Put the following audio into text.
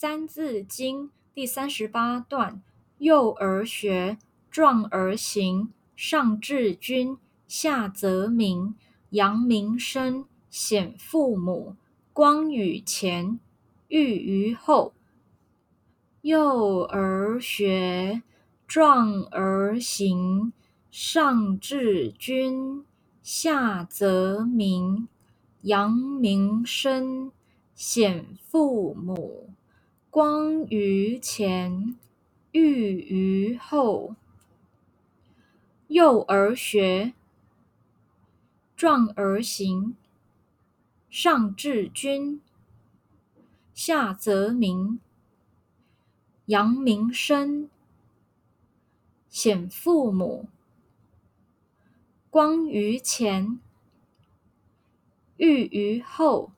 三字经》第三十八段：幼儿学，壮而行，上致君，下则民，扬名声，显父母，光于前，裕于后。幼儿学，壮而行，上致君，下则民，扬名声，显父母，光于前，裕于后。幼儿学，壮而行，上致君，下则民，扬名声，显父母，光于前，裕于后。